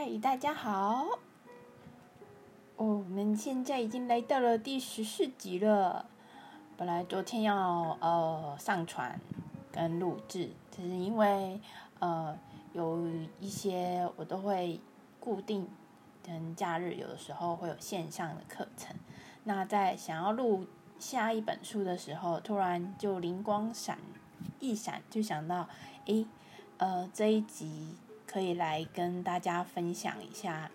嗨，大家好。哦，我们现在已经来到了第十四集了。本来昨天要呃上传跟录制，只是因为呃有一些我都会固定跟假日有的时候会有线上的课程。那在想要录下一本书的时候，突然就灵光闪一闪，就想到，诶，呃这一集。可以来跟大家分享一下，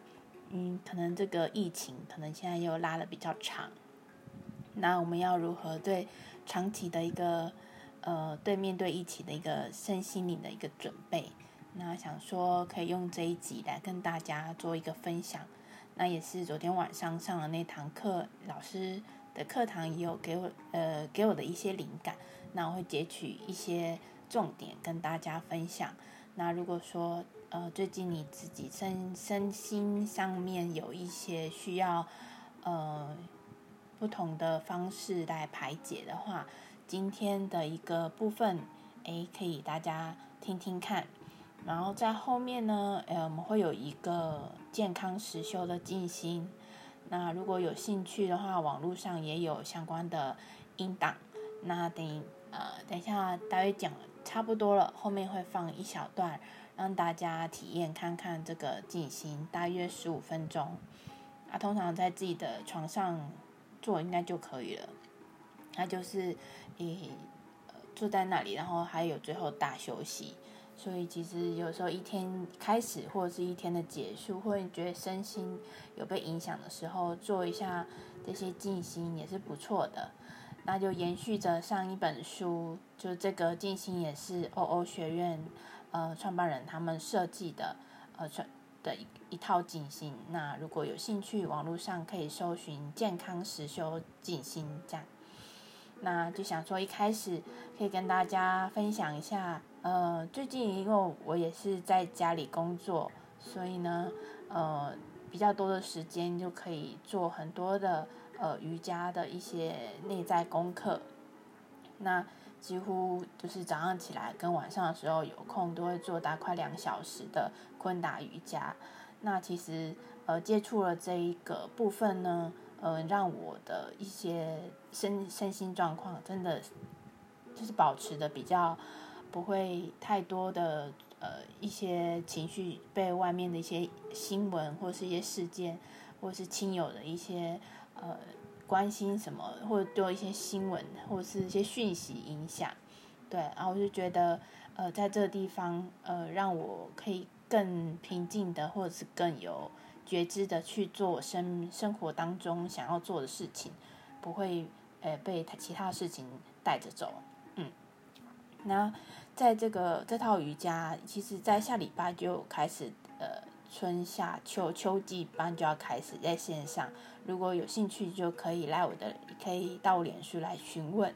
嗯，可能这个疫情可能现在又拉的比较长，那我们要如何对长期的一个呃对面对疫情的一个身心灵的一个准备？那想说可以用这一集来跟大家做一个分享。那也是昨天晚上上的那堂课，老师的课堂也有给我呃给我的一些灵感，那我会截取一些重点跟大家分享。那如果说呃，最近你自己身身心上面有一些需要呃不同的方式来排解的话，今天的一个部分，诶，可以大家听听看。然后在后面呢，呃，我们会有一个健康实修的静心。那如果有兴趣的话，网络上也有相关的音档。那等呃等一下大约讲差不多了，后面会放一小段。让大家体验看看这个静心，大约十五分钟。啊，通常在自己的床上做应该就可以了。他就是诶，坐在那里，然后还有最后大休息。所以其实有时候一天开始或者是一天的结束，或者你觉得身心有被影响的时候，做一下这些静心也是不错的。那就延续着上一本书，就这个静心也是欧欧学院。呃，创办人他们设计的呃，创的一一套静心。那如果有兴趣，网络上可以搜寻“健康实修静心”这样。那就想说，一开始可以跟大家分享一下。呃，最近因为我也是在家里工作，所以呢，呃，比较多的时间就可以做很多的呃瑜伽的一些内在功课。那几乎就是早上起来跟晚上的时候有空都会做大概两小时的昆达瑜伽。那其实呃接触了这一个部分呢，呃让我的一些身身心状况真的就是保持的比较不会太多的呃一些情绪被外面的一些新闻或是一些事件或是亲友的一些呃。关心什么，或者对一些新闻或者是一些讯息影响，对，然后我就觉得，呃，在这个地方，呃，让我可以更平静的，或者是更有觉知的去做生生活当中想要做的事情，不会，呃，被其他事情带着走，嗯，那在这个这套瑜伽，其实在下礼拜就开始，呃。春夏秋秋季班就要开始在线上，如果有兴趣就可以来我的，可以到我脸书来询问。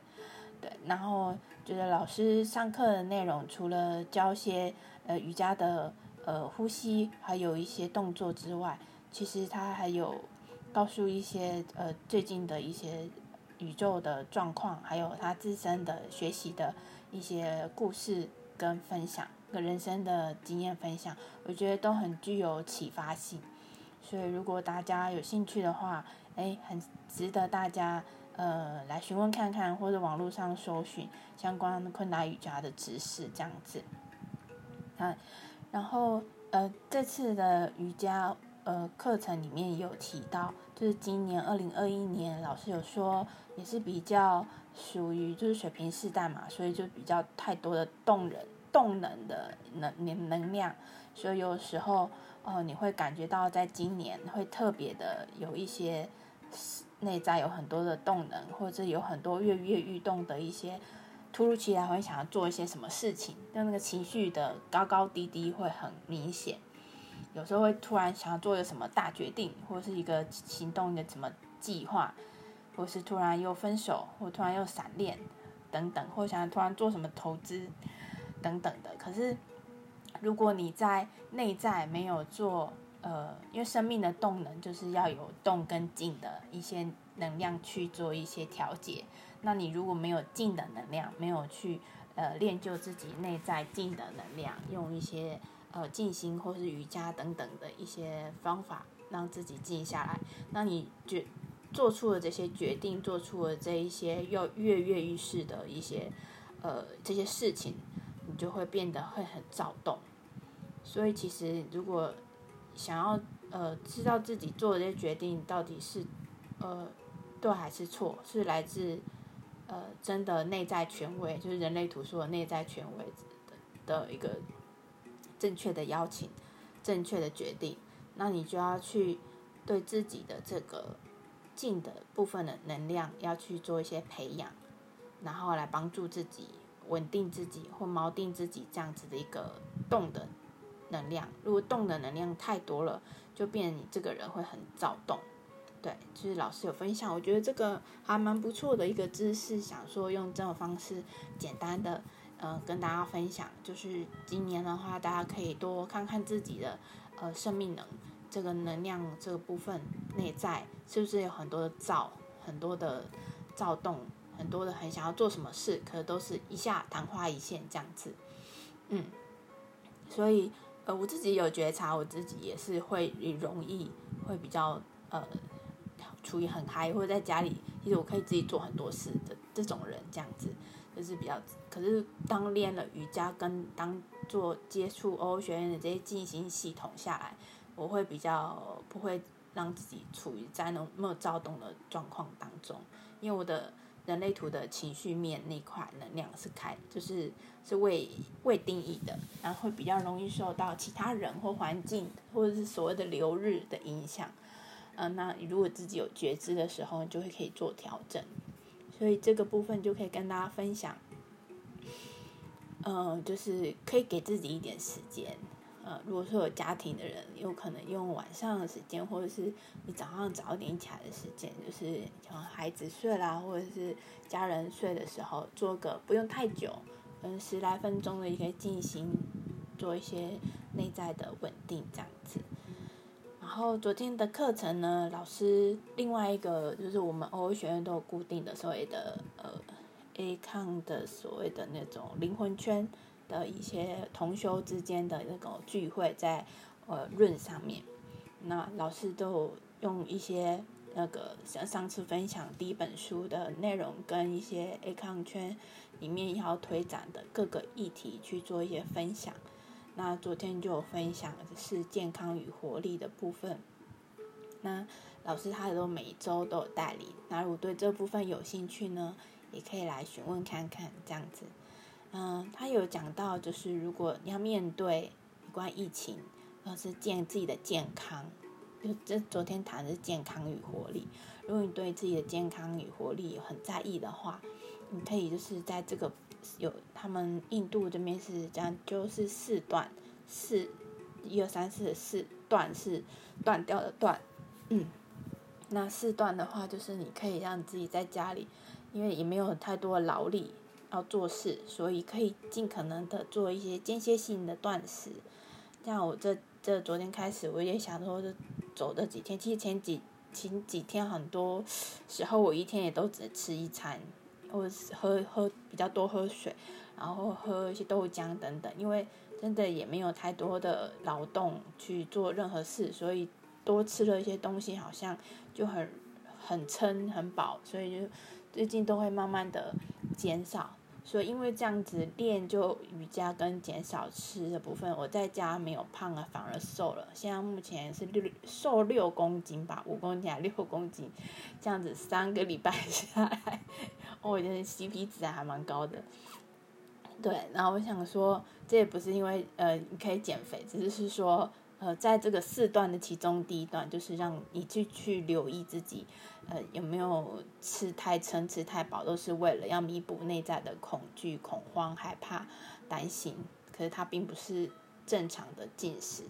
对，然后觉得老师上课的内容除了教些呃瑜伽的呃呼吸，还有一些动作之外，其实他还有告诉一些呃最近的一些宇宙的状况，还有他自身的学习的一些故事跟分享。个人生的经验分享，我觉得都很具有启发性，所以如果大家有兴趣的话，哎，很值得大家呃来询问看看，或者网络上搜寻相关昆达瑜伽的知识这样子。啊，然后呃这次的瑜伽呃课程里面有提到，就是今年二零二一年老师有说也是比较属于就是水平时代嘛，所以就比较太多的动人。动能的能能能量，所以有时候，哦，你会感觉到在今年会特别的有一些内在有很多的动能，或者有很多跃跃欲动的一些突如其来会想要做一些什么事情，就那个情绪的高高低低会很明显。有时候会突然想要做一个什么大决定，或是一个行动的什么计划，或是突然又分手，或突然又闪恋等等，或想突然做什么投资。等等的，可是如果你在内在没有做，呃，因为生命的动能就是要有动跟静的一些能量去做一些调节。那你如果没有静的能量，没有去呃练就自己内在静的能量，用一些呃静心或是瑜伽等等的一些方法，让自己静下来。那你决做出了这些决定，做出了这一些要跃跃欲试的一些呃这些事情，就会变得会很躁动。所以其实如果想要呃知道自己做的这些决定到底是呃对还是错，是来自呃真的内在权威，就是人类图说的内在权威的的一个正确的邀请，正确的决定，那你就要去对自己的这个静的部分的能量要去做一些培养，然后来帮助自己稳定自己或锚定自己这样子的一个动的。能量，如果动的能量太多了，就变你这个人会很躁动。对，就是老师有分享，我觉得这个还蛮不错的一个知识，想说用这种方式简单的，呃，跟大家分享。就是今年的话，大家可以多看看自己的，呃，生命能这个能量这个部分内在是不是有很多的躁，很多的躁动，很多的很想要做什么事，可是都是一下昙花一现这样子。嗯，所以。呃，我自己有觉察，我自己也是会容易会比较呃，处于很嗨，或者在家里，其实我可以自己做很多事的这种人，这样子就是比较。可是当练了瑜伽跟当做接触欧学院的这些静心系统下来，我会比较不会让自己处于在那么躁动的状况当中，因为我的。人类图的情绪面那块能量是开，就是是未未定义的，然后会比较容易受到其他人或环境或者是所谓的流日的影响。嗯，那如果自己有觉知的时候，就会可以做调整。所以这个部分就可以跟大家分享。嗯，就是可以给自己一点时间。呃，如果说有家庭的人，有可能用晚上的时间，或者是你早上早点起来的时间，就是像孩子睡啦，或者是家人睡的时候，做个不用太久，嗯，十来分钟的一个静心，做一些内在的稳定这样子。然后昨天的课程呢，老师另外一个就是我们欧学院都有固定的所谓的呃 A 抗的所谓的那种灵魂圈。的一些同修之间的那个聚会，在呃润上面，那老师都有用一些那个像上次分享第一本书的内容，跟一些 A 康圈里面要推展的各个议题去做一些分享。那昨天就有分享是健康与活力的部分。那老师他都每周都有带领，那如果对这部分有兴趣呢，也可以来询问看看这样子。嗯，他有讲到，就是如果你要面对有关疫情，或是健自己的健康，就这昨天谈的是健康与活力。如果你对自己的健康与活力很在意的话，你可以就是在这个有他们印度这边是这样，就是四段，四一二三四四段是断掉的断，嗯，那四段的话就是你可以让自己在家里，因为也没有太多的劳力。要做事，所以可以尽可能的做一些间歇性的断食。像我这这昨天开始，我也想说，走这几天。其实前几前几天很多时候，我一天也都只吃一餐，或是喝喝比较多喝水，然后喝一些豆浆等等。因为真的也没有太多的劳动去做任何事，所以多吃了一些东西，好像就很很撑很饱，所以就最近都会慢慢的减少。所以因为这样子练就瑜伽跟减少吃的部分，我在家没有胖了，反而瘦了。现在目前是六瘦六公斤吧，五公斤还六公斤，这样子三个礼拜下来，我觉得 CP 值还蛮高的。对，然后我想说，这也不是因为呃你可以减肥，只是是说呃在这个四段的其中第一段，就是让你去去留意自己。呃，有没有吃太撑、吃太饱，都是为了要弥补内在的恐惧、恐慌、害怕、担心。可是它并不是正常的进食。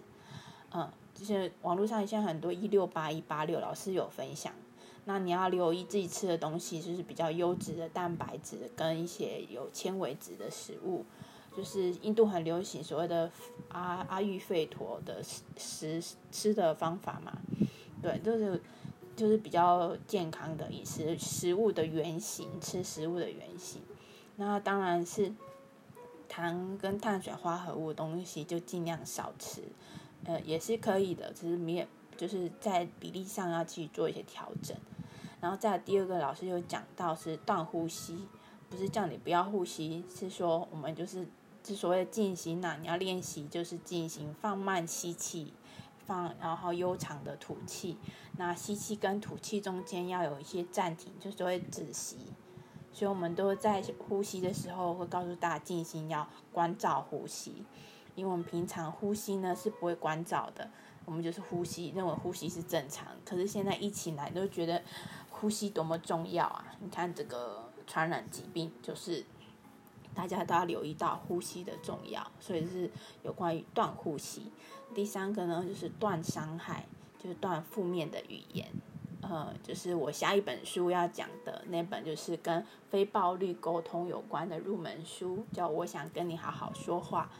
嗯，就是网络上现在很多一六八、一八六，老师有分享。那你要留意自己吃的东西，就是比较优质的蛋白质跟一些有纤维质的食物。就是印度很流行所谓的阿阿育吠陀的食食吃的方法嘛。对，就是。就是比较健康的饮食，食物的原型，吃食物的原型。那当然是糖跟碳水化合物的东西就尽量少吃，呃，也是可以的，只是没有，就是在比例上要去做一些调整。然后再第二个，老师有讲到是断呼吸，不是叫你不要呼吸，是说我们就是之所谓的进行呐，你要练习就是进行放慢吸气，放然后悠长的吐气。那吸气跟吐气中间要有一些暂停，就所谓止息。所以我们都在呼吸的时候会告诉大家静心要关照呼吸，因为我们平常呼吸呢是不会关照的，我们就是呼吸，认为呼吸是正常。可是现在一起来都觉得呼吸多么重要啊！你看这个传染疾病，就是大家都要留意到呼吸的重要，所以是有关于断呼吸。第三个呢就是断伤害，就是断负面的语言。呃，就是我下一本书要讲的那本，就是跟非暴力沟通有关的入门书，叫《我想跟你好好说话》。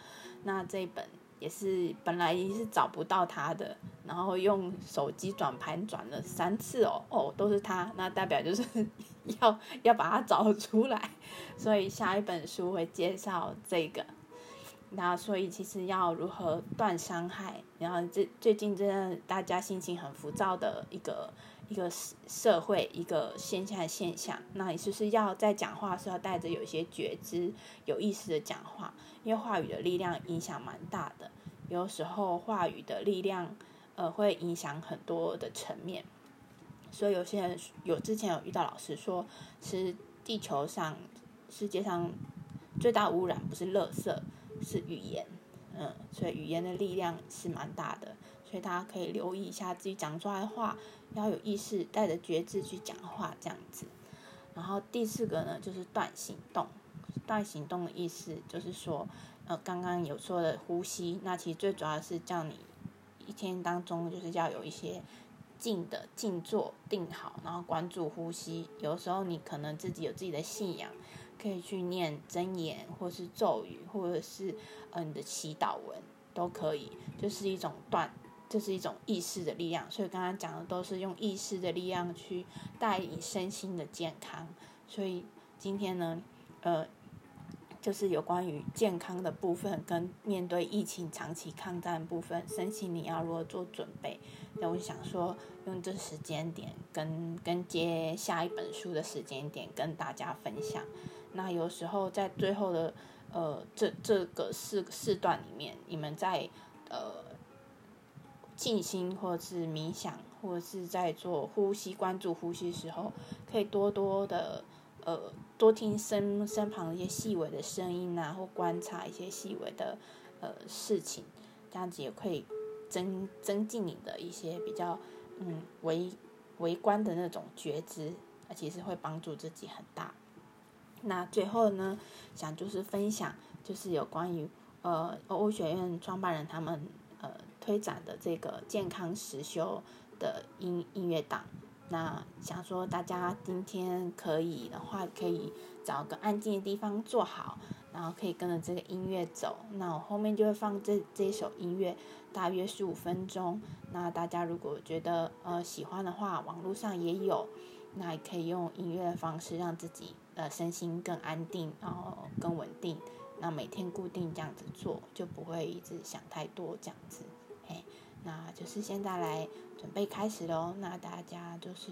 那这本也是本来是找不到它的，然后用手机转盘转了三次哦，哦，都是它，那代表就是 要 要把它找出来。所以下一本书会介绍这个。那所以其实要如何断伤害，然后这最近真的大家心情很浮躁的一个。一个社会一个现象现象，那你就是要在讲话时候带着有一些觉知、有意识的讲话？因为话语的力量影响蛮大的，有时候话语的力量呃会影响很多的层面。所以有些人有之前有遇到老师说，是地球上世界上最大污染不是垃圾，是语言。嗯，所以语言的力量是蛮大的。所以大家可以留意一下自己讲出来的话，要有意识，带着觉知去讲话，这样子。然后第四个呢，就是断行动。断行动的意思就是说，呃，刚刚有说的呼吸，那其实最主要是叫你一天当中就是要有一些静的静坐，定好，然后关注呼吸。有时候你可能自己有自己的信仰，可以去念真言，或是咒语，或者是呃你的祈祷文都可以，就是一种断。这是一种意识的力量，所以刚刚讲的都是用意识的力量去带领身心的健康。所以今天呢，呃，就是有关于健康的部分，跟面对疫情长期抗战部分，身心你要如何做准备？那我想说，用这时间点跟跟接下一本书的时间点跟大家分享。那有时候在最后的呃这这个四四段里面，你们在呃。静心，或者是冥想，或者是在做呼吸、关注呼吸时候，可以多多的呃多听身身旁一些细微的声音啊，或观察一些细微的呃事情，这样子也可以增增进你的一些比较嗯围围观的那种觉知，而且是会帮助自己很大。那最后呢，想就是分享，就是有关于呃欧欧学院创办人他们呃。推展的这个健康实修的音音乐档，那想说大家今天可以的话，可以找个安静的地方坐好，然后可以跟着这个音乐走。那我后面就会放这这首音乐，大约十五分钟。那大家如果觉得呃喜欢的话，网络上也有，那也可以用音乐的方式让自己呃身心更安定，然后更稳定。那每天固定这样子做，就不会一直想太多这样子。那就是现在来准备开始喽。那大家就是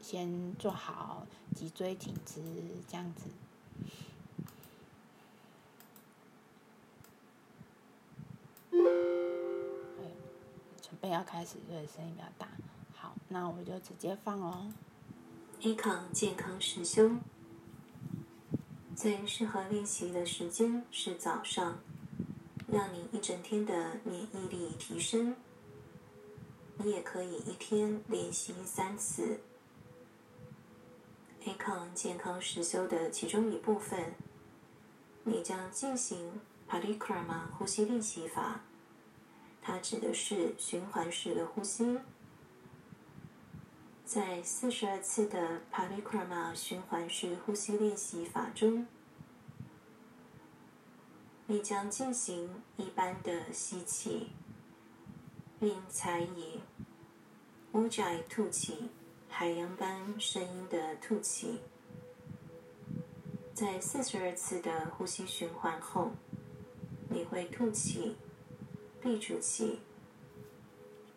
先做好脊椎挺直这样子。准备要开始，所以声音比较大。好，那我就直接放喽。A 康健康实修，最适合练习的时间是早上，让你一整天的免疫力提升。你也可以一天练习三次。Acon 健康实修的其中一部分，你将进行 Parikrama 呼吸练习法。它指的是循环式的呼吸。在四十二次的 Parikrama 循环式呼吸练习法中，你将进行一般的吸气。并采以乌宅吐气，海洋般声音的吐气。在四十二次的呼吸循环后，你会吐气，闭住气，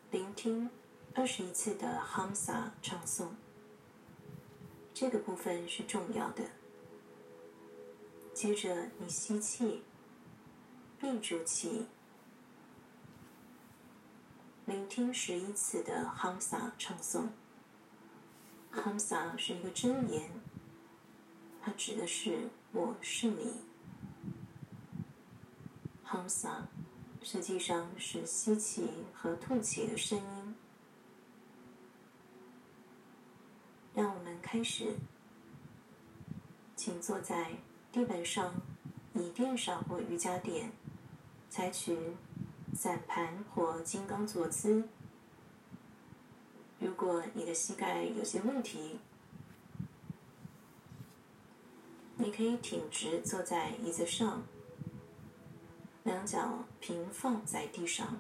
聆听二十一次的 Hamsa 唱诵。这个部分是重要的。接着，你吸气，闭住气，聆听十一次的 Hamsa 唱诵。Hamsa 是一个真言，它指的是“我是你”。Hamsa 实际上是吸气和吐气的声音。让我们开始，请坐在地板上、椅垫上或瑜伽垫，采取散盘或金刚坐姿。如果你的膝盖有些问题，你可以挺直坐在椅子上，两脚平放在地上，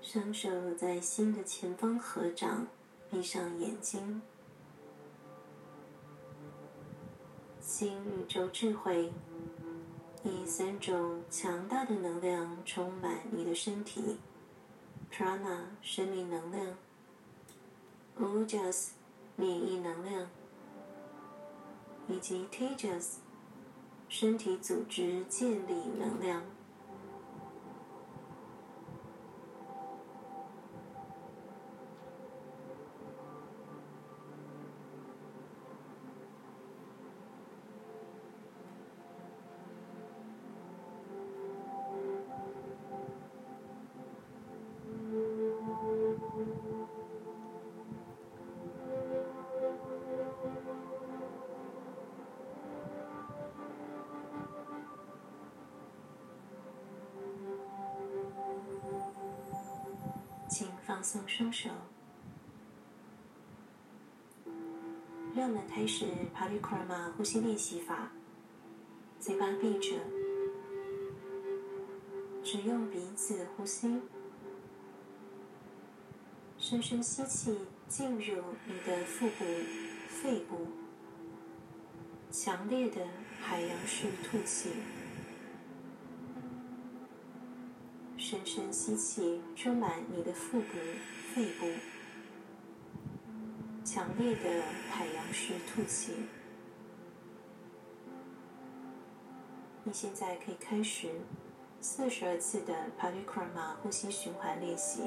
双手在心的前方合掌，闭上眼睛，新宇宙智慧。以三种强大的能量充满你的身体：prana（ 生命能量）、ojas（ 免疫能量）以及 tejas（ 身体组织建立能量）。双手，让我们开始 Parikrama 呼吸练习法。嘴巴闭着，只用鼻子呼吸，深深吸气进入你的腹部、肺部，强烈的海洋式吐气。深深吸气，充满你的腹部、肺部；强烈的海洋式吐气。你现在可以开始四十二次的 Parikrama 呼吸循环练习。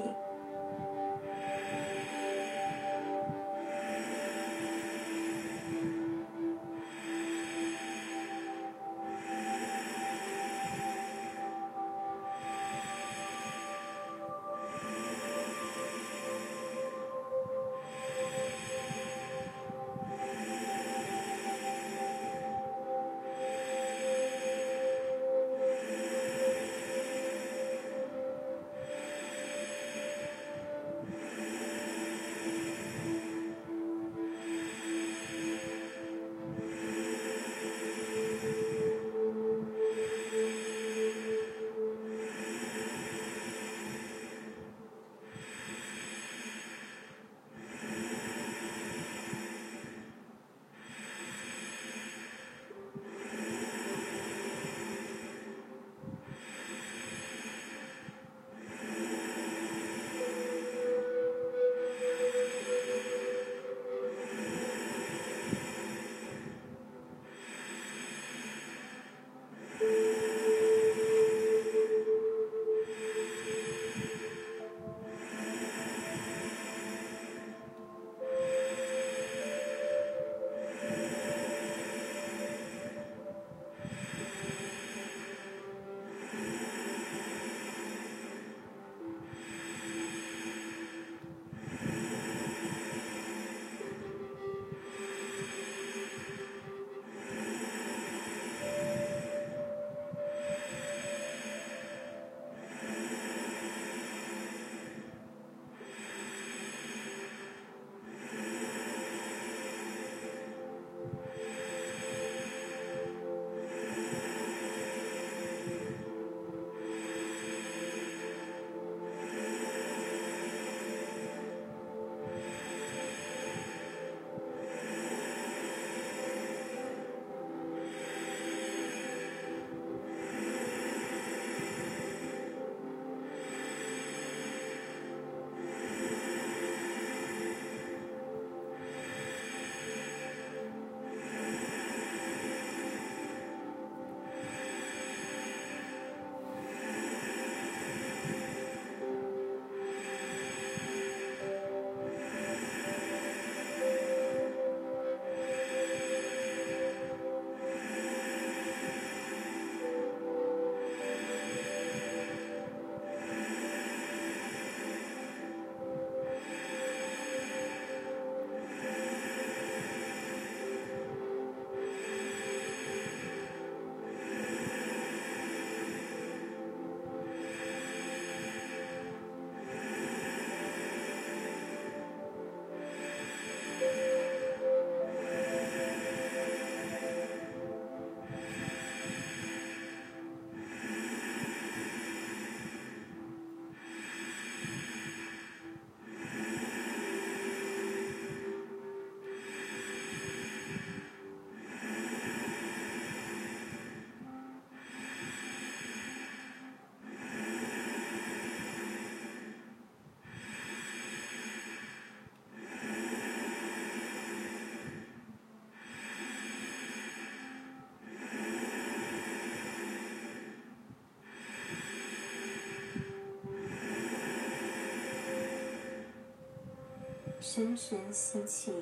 深深吸气，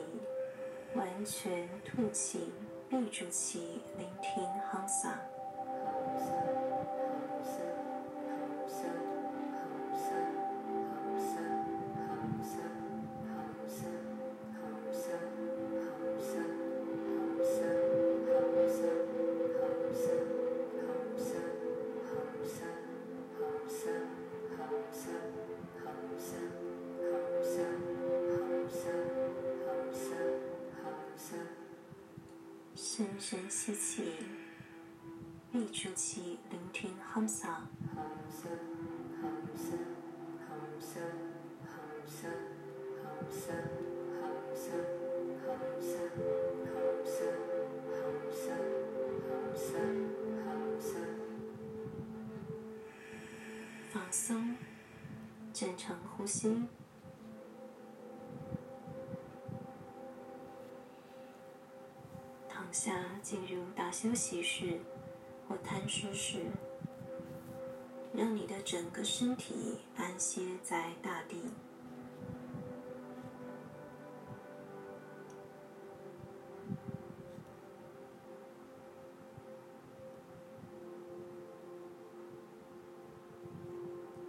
完全吐气，闭住气，聆听哈桑。深深吸气，闭住气，聆听 Hamsa。放松，正常呼吸。进入大休息室或贪睡室，让你的整个身体安歇在大地，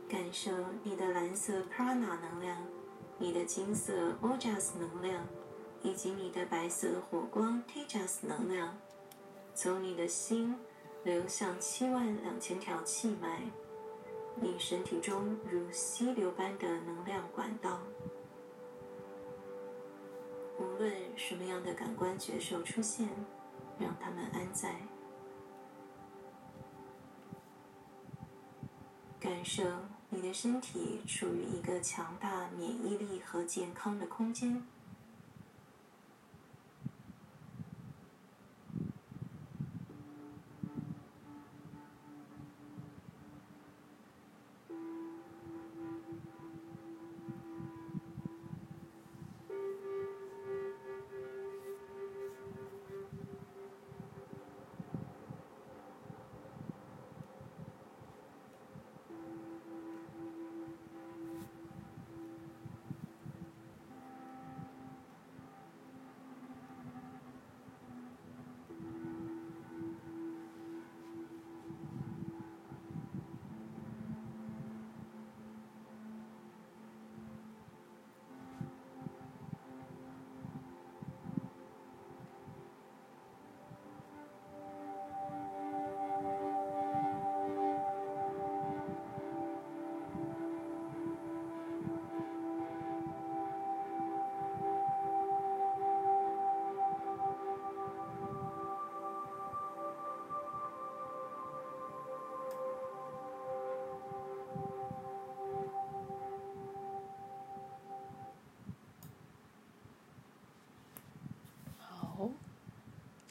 感受你的蓝色 prana 能量，你的金色 ojas 能量。以及你的白色火光 Tejas 能量，从你的心流向七万两千条气脉，你身体中如溪流般的能量管道。无论什么样的感官觉受出现，让他们安在，感受你的身体处于一个强大免疫力和健康的空间。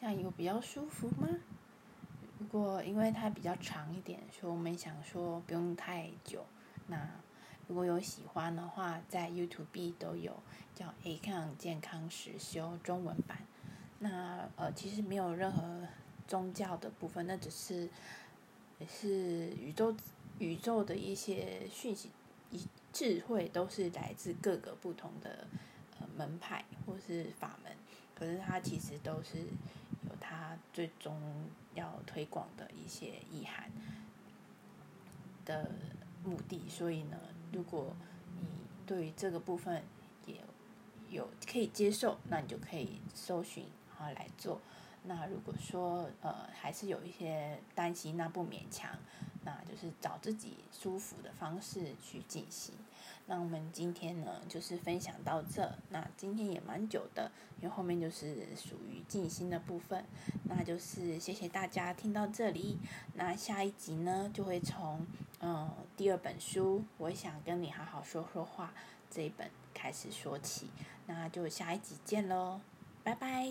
这样有比较舒服吗？如果因为它比较长一点，所以我们想说不用太久。那如果有喜欢的话，在 YouTube 都有叫 A 康健康实修中文版。那呃，其实没有任何宗教的部分，那只是也是宇宙宇宙的一些讯息、一智慧，都是来自各个不同的呃门派或是法门。可是它其实都是有。它最终要推广的一些意涵的目的，所以呢，如果你对于这个部分也有可以接受，那你就可以搜寻然后来做。那如果说呃还是有一些担心，那不勉强，那就是找自己舒服的方式去进行。那我们今天呢，就是分享到这。那今天也蛮久的，因为后面就是属于静心的部分。那就是谢谢大家听到这里。那下一集呢，就会从嗯第二本书，我想跟你好好说说话这一本开始说起。那就下一集见喽，拜拜。